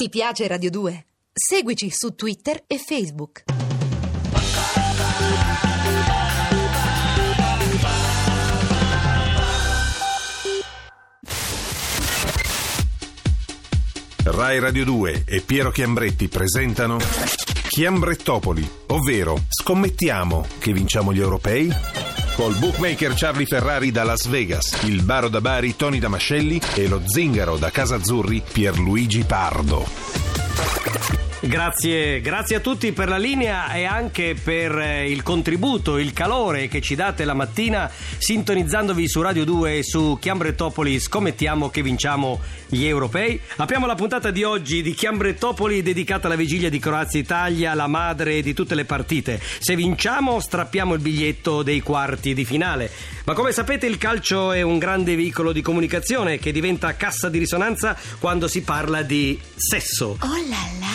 Ti piace Radio 2? Seguici su Twitter e Facebook. Rai Radio 2 e Piero Chiambretti presentano Chiambrettopoli, ovvero scommettiamo che vinciamo gli europei? Col bookmaker Charlie Ferrari da Las Vegas, il baro da Bari Tony Damascelli e lo zingaro da Casa Azzurri Pierluigi Pardo. Grazie, grazie a tutti per la linea e anche per eh, il contributo, il calore che ci date la mattina sintonizzandovi su Radio 2 e su Chiambretopoli. Scommettiamo che vinciamo gli europei. Apriamo la puntata di oggi di Chiambretopoli dedicata alla vigilia di Croazia-Italia, la madre di tutte le partite. Se vinciamo strappiamo il biglietto dei quarti di finale. Ma come sapete il calcio è un grande veicolo di comunicazione che diventa cassa di risonanza quando si parla di sesso. Oh là là!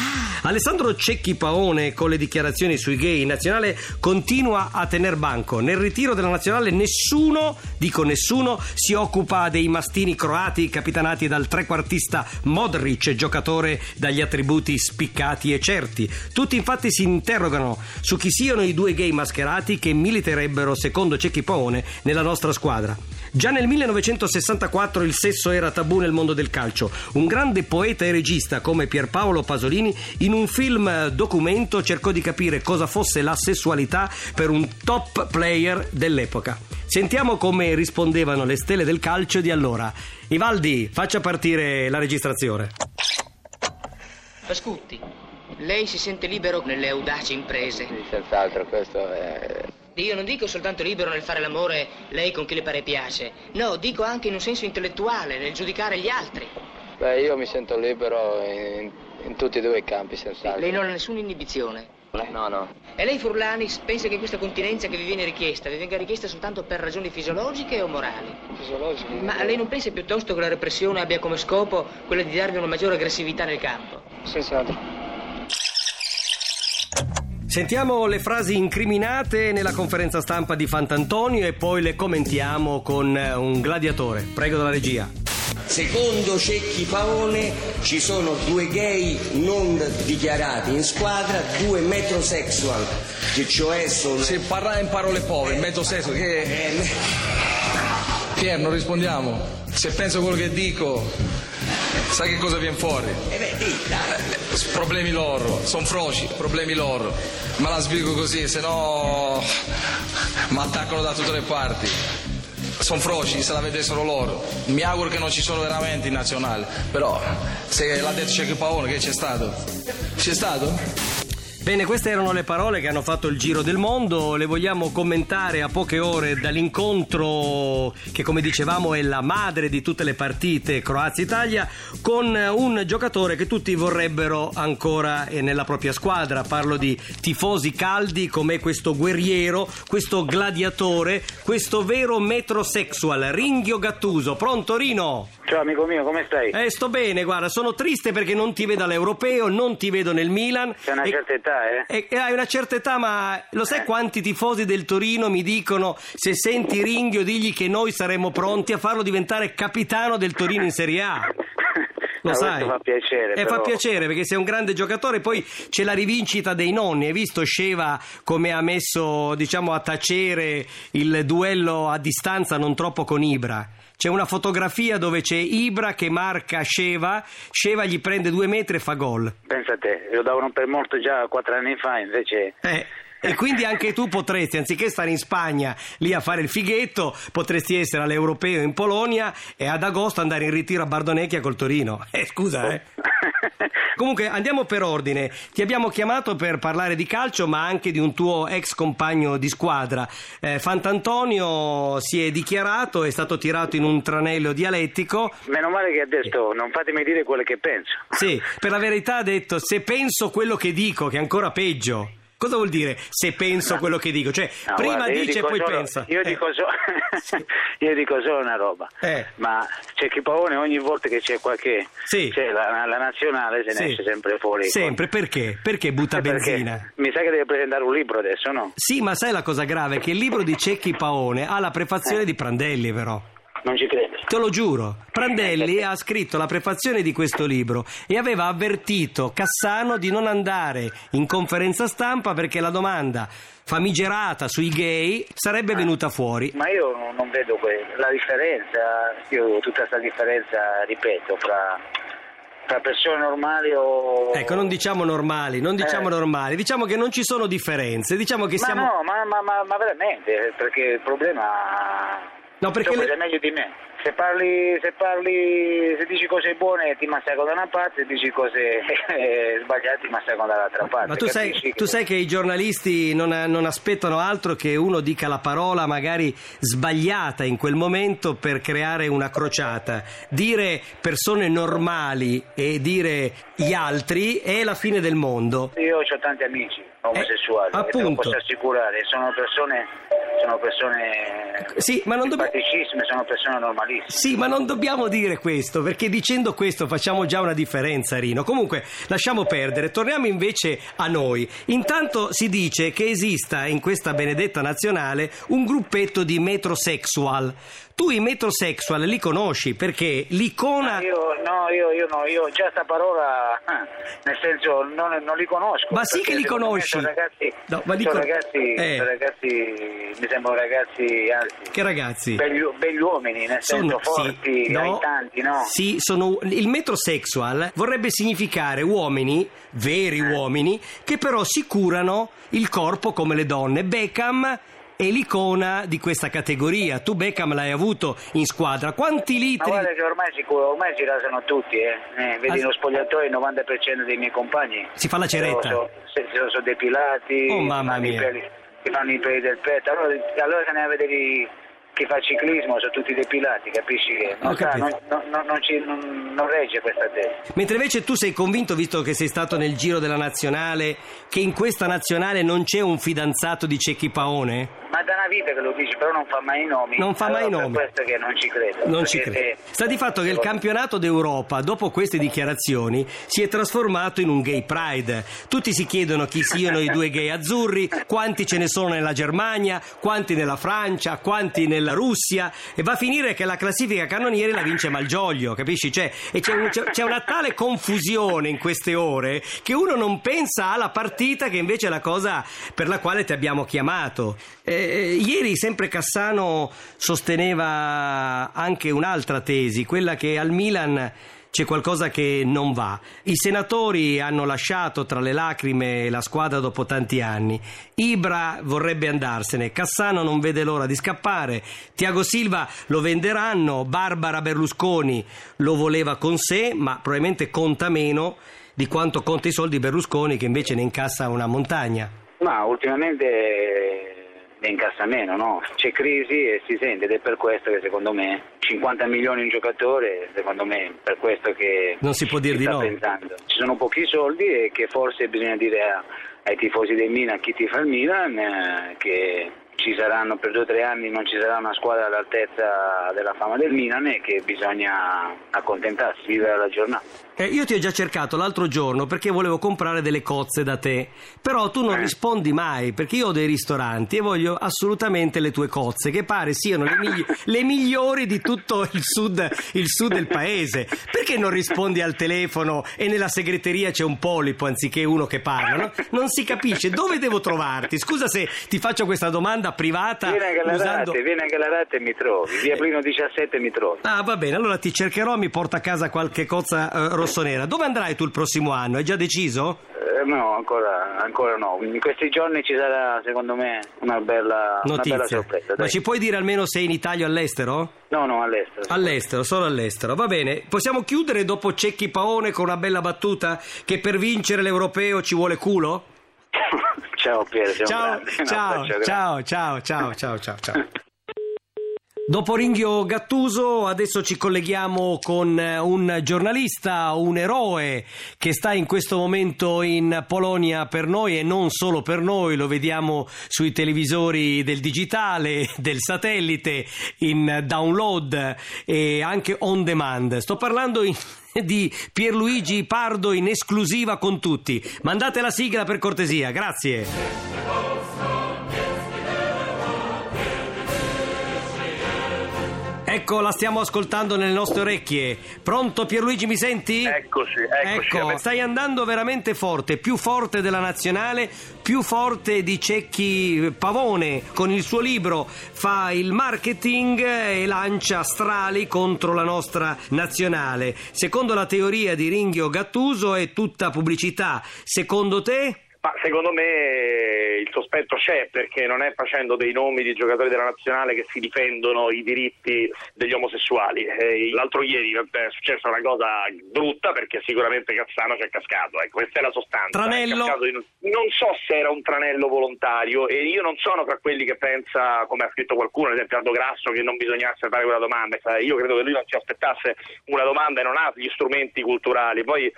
Alessandro Cecchi Paone con le dichiarazioni sui gay in nazionale continua a tener banco. Nel ritiro della nazionale nessuno, dico nessuno, si occupa dei mastini croati capitanati dal trequartista Modric, giocatore dagli attributi spiccati e certi. Tutti infatti si interrogano su chi siano i due gay mascherati che militerebbero, secondo Cecchi Paone, nella nostra squadra. Già nel 1964 il sesso era tabù nel mondo del calcio. Un grande poeta e regista come Pierpaolo Pasolini in un film documento cercò di capire cosa fosse la sessualità per un top player dell'epoca. Sentiamo come rispondevano le stelle del calcio di allora. Ivaldi, faccia partire la registrazione. Pascutti, lei si sente libero nelle audaci imprese. Sì, senz'altro, questo è... Io non dico soltanto libero nel fare l'amore lei con chi le pare piace. No, dico anche in un senso intellettuale, nel giudicare gli altri. Beh, io mi sento libero in, in tutti e due i campi, senz'altro. Lei non ha nessuna inibizione. No, no. E lei, Furlanis, pensa che questa continenza che vi viene richiesta vi venga richiesta soltanto per ragioni fisiologiche o morali? Fisiologico. Ma lei non pensa piuttosto che la repressione abbia come scopo quella di darvi una maggiore aggressività nel campo? Senz'altro. Sentiamo le frasi incriminate nella conferenza stampa di Fant'Antonio e poi le commentiamo con eh, un gladiatore. Prego dalla regia. Secondo Cecchi Paone ci sono due gay non dichiarati in squadra, due metrosexual, che cioè sono... Se parlare in parole povere, sesso, che... Eh, Pier, non rispondiamo. Se penso quello che dico, sai che cosa viene fuori? eh beh, dica. Problemi loro, sono froci, problemi loro. Ma la sbrigo così, se no mi attaccano da tutte le parti. Sono froci, se la vedessero loro. Mi auguro che non ci sono veramente in nazionale. Però, se l'ha detto Cecchi Paone, che c'è stato? C'è stato? Bene, queste erano le parole che hanno fatto il giro del mondo, le vogliamo commentare a poche ore dall'incontro che come dicevamo è la madre di tutte le partite Croazia-Italia con un giocatore che tutti vorrebbero ancora nella propria squadra, parlo di tifosi caldi come questo guerriero, questo gladiatore, questo vero metrosexual, Ringhio Gattuso, pronto Rino? Ciao amico mio, come stai? Eh, sto bene, guarda, sono triste perché non ti vedo all'Europeo, non ti vedo nel Milan. C'è una E- certa età, eh? e, e hai una certa età, ma lo sai Eh. quanti tifosi del Torino mi dicono se senti Ringhio digli che noi saremmo pronti a farlo diventare capitano del Torino in Serie A. Lo Ah, sai? fa piacere, E però. fa piacere perché sei un grande giocatore. Poi c'è la rivincita dei nonni. Hai visto Sceva come ha messo, diciamo, a tacere il duello a distanza non troppo con Ibra. C'è una fotografia dove c'è Ibra che marca Sceva, Sceva gli prende due metri e fa gol. Pensa a te, lo davano per morto già quattro anni fa, invece... Eh, e quindi anche tu potresti, anziché stare in Spagna lì a fare il fighetto, potresti essere all'Europeo in Polonia e ad agosto andare in ritiro a Bardonecchia col Torino. Eh, scusa, eh. Comunque andiamo per ordine. Ti abbiamo chiamato per parlare di calcio, ma anche di un tuo ex compagno di squadra. Eh, Fant'Antonio si è dichiarato, è stato tirato in un tranello dialettico. Meno male che ha detto, non fatemi dire quello che penso. Sì, per la verità ha detto se penso quello che dico, che è ancora peggio. Cosa vuol dire se penso quello che dico? Cioè, No, prima guarda, dice e poi solo- pensa. Io, Eh. dico so- io dico solo una roba, Eh. ma c'è chi paone ogni volta che c'è qualche... Sì. C'è la, la nazionale se ne Sì. esce sempre fuori. Sempre, perché? Perché butta perché benzina? Mi sa che deve presentare un libro adesso, no? Sì, ma sai la cosa grave? Che il libro di Cecchi Paone ha la prefazione Eh. di Prandelli, però. Non ci credo. Te lo giuro. Prandelli ha scritto la prefazione di questo libro e aveva avvertito Cassano di non andare in conferenza stampa perché la domanda famigerata sui gay sarebbe venuta fuori. Ma io non- vedo que- la differenza, io tutta questa differenza, ripeto, fra, fra persone normali o... Ecco, non diciamo normali, non diciamo Eh. normali, diciamo che non ci sono differenze, diciamo che Ma siamo... no, ma, ma- ma- ma veramente, perché il problema... No, perché tu le- meglio di me. Se parli, se parli, se dici cose buone ti massacro da una parte, se dici cose sbagliate ti massacro dall'altra parte. Ma tu sai, capisci tu sai che i giornalisti non, non aspettano altro che uno dica la parola magari sbagliata in quel momento per creare una crociata. Dire persone normali e dire gli altri è la fine del mondo. Io ho tanti amici omosessuali, Eh, appunto. posso assicurare, sono persone, sono persone Sì, ma non dobbiamo... simpaticissime, sono persone normalissime. Sì, ma non dobbiamo dire questo, perché dicendo questo facciamo già una differenza, Rino. Comunque, lasciamo perdere, torniamo invece a noi. Intanto si dice che esista in questa benedetta nazionale un gruppetto di metrosexual. Tu i metrosexual li conosci perché l'icona... Io, no, io, io no, io già sta parola, eh, nel senso, non, non li conosco. Ma sì che li conosci. Sono ragazzi, No, ma li sono con- ragazzi, Eh. sono ragazzi, mi sembrano ragazzi, anzi, Che ragazzi? begli, begli uomini, nel senso, forti, sì, no, aiutanti, no? Sì, sono, il metrosexual vorrebbe significare uomini, veri Eh. uomini, che però si curano il corpo come le donne. Beckham è l'icona di questa categoria. Tu Beckham l'hai avuto in squadra. Quanti Ma litri... guarda che ormai, sicuro, ormai si rasano tutti, eh. Eh, vedi Ah, lo spogliatoio, il 90% dei miei compagni Si fa la ceretta. sono, se- se sono depilati, Oh, si mamma mia. peli- si fanno i peli del petto. Allora, allora se ne va a vedere i- chi fa ciclismo, sono tutti depilati, capisci che non, sta- non, non- non- ci- regge questa testa. Mentre invece tu sei convinto, visto che sei stato nel giro della nazionale, che in questa nazionale non c'è un fidanzato di Cecchi Paone? Una vita che lo dici, però non fa mai i nomi. Non fa mai i Allora, nomi. Per questo che non ci credo. Non ci credo. se- Sta di fatto che il campionato d'Europa, dopo queste dichiarazioni, si è trasformato in un gay pride. Tutti si chiedono chi siano i due gay azzurri, quanti ce ne sono nella Germania, quanti nella Francia, quanti nella Russia, e va a finire che la classifica cannonieri la vince Malgioglio, capisci? Cioè, e c'è, un- c'è- una tale confusione in queste ore che uno non pensa alla partita che invece è la cosa per la quale ti abbiamo chiamato. Eh, ieri sempre Cassano sosteneva anche un'altra tesi, quella che al Milan c'è qualcosa che non va. I senatori hanno lasciato tra le lacrime la squadra dopo tanti anni. Ibra vorrebbe andarsene, Cassano non vede l'ora di scappare, Tiago Silva lo venderanno, Barbara Berlusconi lo voleva con sé, ma probabilmente conta meno di quanto conta i soldi Berlusconi che invece ne incassa una montagna. Ma ultimamente ne incassa meno, no? C'è crisi e si sente ed è per questo che secondo me 50 milioni un giocatore, secondo me è per questo che Non si può dire di no. pensando. Ci sono pochi soldi e che forse bisogna dire ai tifosi del Milan, a chi tifa il Milan, eh, che ci saranno per due o tre anni non ci sarà una squadra all'altezza della fama del Milan e che bisogna accontentarsi, vivere la giornata. Eh, io ti ho già cercato l'altro giorno perché volevo comprare delle cozze da te, però tu non Eh. rispondi mai perché io ho dei ristoranti e voglio assolutamente le tue cozze, che pare siano le, migli- le migliori di tutto il sud, il sud del paese. Perché non rispondi al telefono e nella segreteria c'è un polipo anziché uno che parla? no? Non si capisce dove devo trovarti. Scusa se ti faccio questa domanda privata Vieni anche alla usando... Rate, vieni anche alla Rate e mi trovi, via Plino 17 mi trovi. Ah, va bene, allora ti cercherò, mi porto a casa qualche cozza eh, rossonera. Dove andrai tu il prossimo anno? Hai già deciso? Eh, no, ancora, ancora no. In questi giorni ci sarà, secondo me, una bella, una bella Notizia. sorpresa. Ma dai. ci puoi dire almeno se in Italia o all'estero? No, no, all'estero. All'estero, solo all'estero. Va bene. Possiamo chiudere dopo Cecchi Paone con una bella battuta che per vincere l'europeo ci vuole culo? Ciao Piero, Ciao. No, ciao, ciao, ciao, ciao, ciao, ciao, ciao. Dopo Ringhio Gattuso adesso ci colleghiamo con eh, un giornalista, un eroe che sta in questo momento in Polonia per noi e non solo per noi, lo vediamo sui televisori del digitale, del satellite, in download e anche on demand. Sto parlando in- di Pierluigi Pardo in esclusiva con tutti. Mandate la sigla per cortesia, grazie. Ecco, la stiamo ascoltando nelle nostre orecchie. Pronto Pierluigi, mi senti? Eccoci, eccoci. Ecco, stai andando veramente forte, più forte della nazionale, più forte di Cecchi Pavone. Con il suo libro fa il marketing e lancia strali contro la nostra nazionale. Secondo la teoria di Ringhio Gattuso è tutta pubblicità. Secondo te? Ma secondo me il sospetto c'è perché non è facendo dei nomi di giocatori della nazionale che si difendono i diritti degli omosessuali. E l'altro ieri è successa una cosa brutta perché sicuramente Cassano ci è cascato. Ecco, questa è la sostanza. Tranello? In... Non so se era un tranello volontario e io non sono tra quelli che pensa, come ha scritto qualcuno, ad esempio Aldo Grasso, che non bisognasse fare quella domanda. Io credo che lui non si aspettasse una domanda e non ha gli strumenti culturali. Poi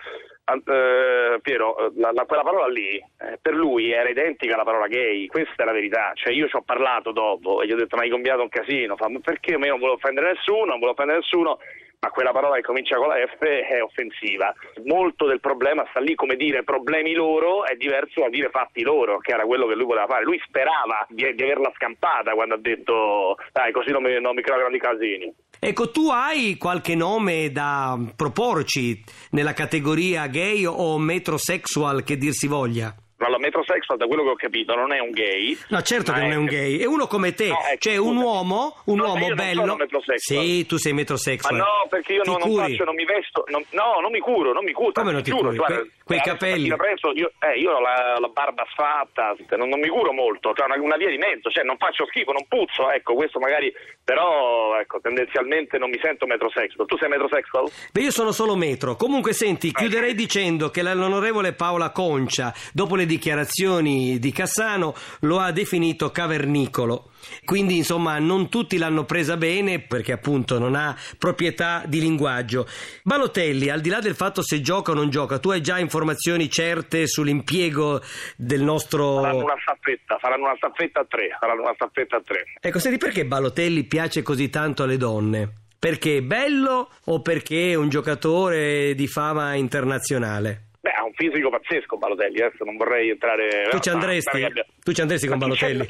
Uh, Piero, la, la, quella parola lì eh, per lui era identica alla parola gay, questa è la verità. Cioè, io ci ho parlato dopo e gli ho detto: Ma hai compiato un casino. Fa, perché io non volevo offendere nessuno, non volevo offendere nessuno ma quella parola che comincia con la F è offensiva. Molto del problema sta lì, come dire problemi loro è diverso da dire fatti loro, che era quello che lui voleva fare. Lui sperava di, di averla scampata quando ha detto dai così non mi, non mi creo grandi casini. Ecco, tu hai qualche nome da proporci nella categoria gay o metrosexual che dir si voglia? Allora, metrosexual, da quello che ho capito, non è un gay. No, certo che non è un gay, è uno come te, No, ecco, cioè un uomo, un No, uomo bello. Sì, tu sei Ma metrosexual. no, perché io non, non faccio, non mi vesto, non- no, non mi curo, non mi curo. Come non ti giuro, curi? guarda, Que- quei eh, capelli. presto io, eh, io ho la, la barba sfatta, non, non mi curo molto, cioè una, una via di mezzo, cioè non faccio schifo, non puzzo, ecco, questo magari, però, ecco, tendenzialmente non mi sento metrosexual. Tu sei metrosexual? Beh, io sono solo metro. Comunque, senti, chiuderei dicendo che l'onorevole Paola Concia, dopo le dichiarazioni di Cassano, lo ha definito cavernicolo. Quindi, insomma, non tutti l'hanno presa bene perché appunto non ha proprietà di linguaggio. Balotelli, al di là del fatto se gioca o non gioca, tu hai già informazioni certe sull'impiego del nostro... Faranno una staffetta, faranno una staffetta a tre, faranno una staffetta a tre. Ecco, senti perché Balotelli piace così tanto alle donne? Perché è bello o perché è un giocatore di fama internazionale? Beh, ha un fisico pazzesco Balotelli, adesso non vorrei entrare... Tu ci ma- andresti? ma- Tu ci andresti con Balotelli?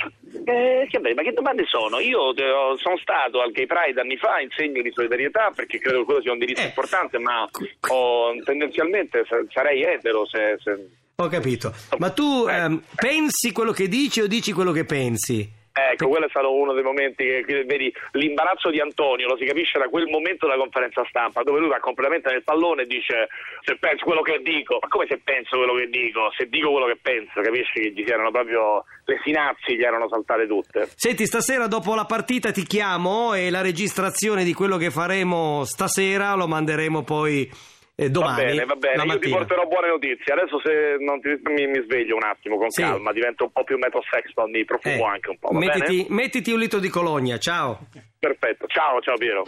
Eh, che bello, ma che domande sono? Io eh, sono stato al Gay Pride anni fa in segno di solidarietà perché credo che quello sia un diritto Eh. importante, ma ho- tendenzialmente sa- sarei etero se... se- Ho capito. Ma tu ehm, pensi quello che dici o dici quello che pensi? Ecco, quello è stato uno dei momenti che, che vedi l'imbarazzo di Antonio, lo si capisce da quel momento della conferenza stampa, dove lui va completamente nel pallone e dice se penso quello che dico, ma come se penso quello che dico? Se dico quello che penso, capisci che gli si erano proprio le sinapsi gli erano saltate tutte. Senti, stasera dopo la partita ti chiamo e la registrazione di quello che faremo stasera lo manderemo poi eh, domani. va bene, va bene, io ti porterò buone notizie. Adesso se non ti- mi, mi sveglio un attimo con Sì. calma, divento un po' più metrosexual, mi profumo Eh, anche un po', mettiti, mettiti un litro di colonia, ciao. Perfetto, ciao, ciao Piero.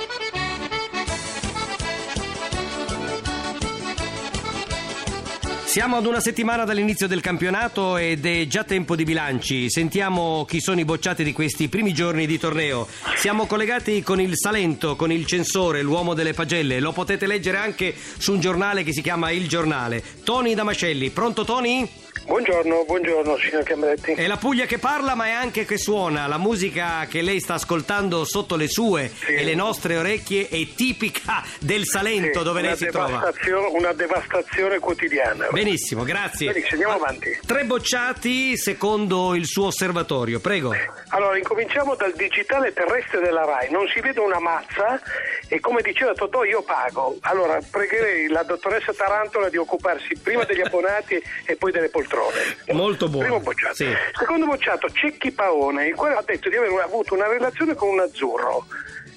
Siamo ad una settimana dall'inizio del campionato ed è già tempo di bilanci. Sentiamo chi sono i bocciati di questi primi giorni di torneo. Siamo collegati con il Salento, con il censore, l'uomo delle pagelle. Lo potete leggere anche su un giornale che si chiama Il Giornale. Tony Damascelli, pronto Tony? Buongiorno, buongiorno signor Cambretti. È la Puglia che parla ma è anche che suona. La musica che lei sta ascoltando sotto le sue e le nostre orecchie è tipica del Salento Sì, dove lei si trova. Una devastazione quotidiana. Benissimo, grazie. Benissimo, andiamo Ah, avanti. Tre bocciati secondo il suo osservatorio, prego. Allora, incominciamo dal digitale terrestre della RAI. Non si vede una mazza e come diceva Totò io pago. Allora, pregherei la dottoressa Tarantola di occuparsi prima degli abbonati e poi delle poltrone. Molto buono. Primo bocciato. Sì. Secondo bocciato, Cecchi Paone, il quale ha detto di aver avuto una relazione con un azzurro.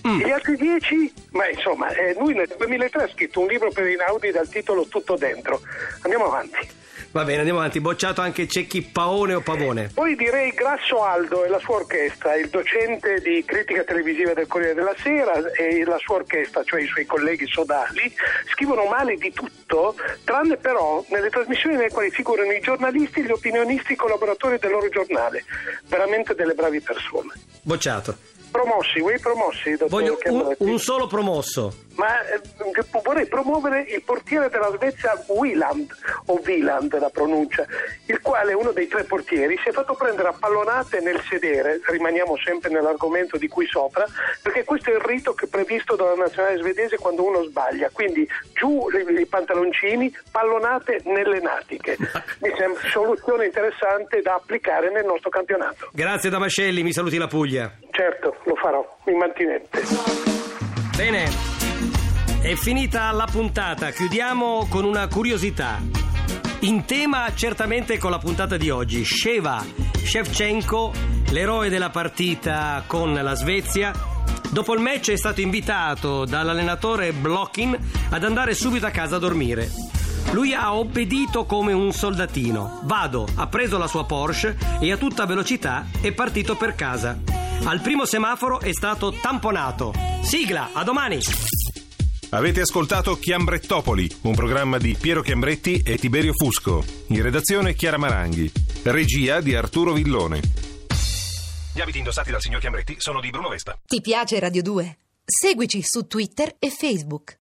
Mm. E gli altri dieci? Ma insomma, eh, lui nel 2003 ha scritto un libro per Inaudi dal titolo Tutto dentro. Andiamo avanti. Va bene, andiamo avanti. Bocciato anche Cecchi Paone o Pavone. Poi direi Grasso Aldo e la sua orchestra, il docente di critica televisiva del Corriere della Sera e la sua orchestra, cioè i suoi colleghi sodali, scrivono male di tutto, tranne però nelle trasmissioni nelle quali figurano i giornalisti, gli opinionisti, i collaboratori del loro giornale. Veramente delle bravi persone. Bocciato. Promossi, vuoi promossi, Voglio un, un solo promosso. Ma eh, vorrei promuovere il portiere della Svezia Wieland, o Wieland la pronuncia, il quale uno dei tre portieri si è fatto prendere a pallonate nel sedere, rimaniamo sempre nell'argomento di qui sopra, perché questo è il rito che è previsto dalla nazionale svedese quando uno sbaglia, quindi giù i pantaloncini, pallonate nelle natiche. Mi sembra soluzione interessante da applicare nel nostro campionato. Grazie Damascelli, mi saluti la Puglia. Certo, lo farò, immantinente. Bene, è finita la puntata, chiudiamo con una curiosità. In tema certamente con la puntata di oggi, Sheva Shevchenko, l'eroe della partita con la Svezia, dopo il match è stato invitato dall'allenatore Blockin ad andare subito a casa a dormire. Lui ha obbedito come un soldatino. Vado, ha preso la sua Porsche e a tutta velocità è partito per casa. Al primo semaforo è stato tamponato. Sigla, a domani! Avete ascoltato Chiambrettopoli, un programma di Piero Chiambretti e Tiberio Fusco. In redazione Chiara Maranghi. Regia di Arturo Villone. Gli abiti indossati dal signor Chiambretti sono di Bruno Vespa. Ti piace Radio 2? Seguici su Twitter e Facebook.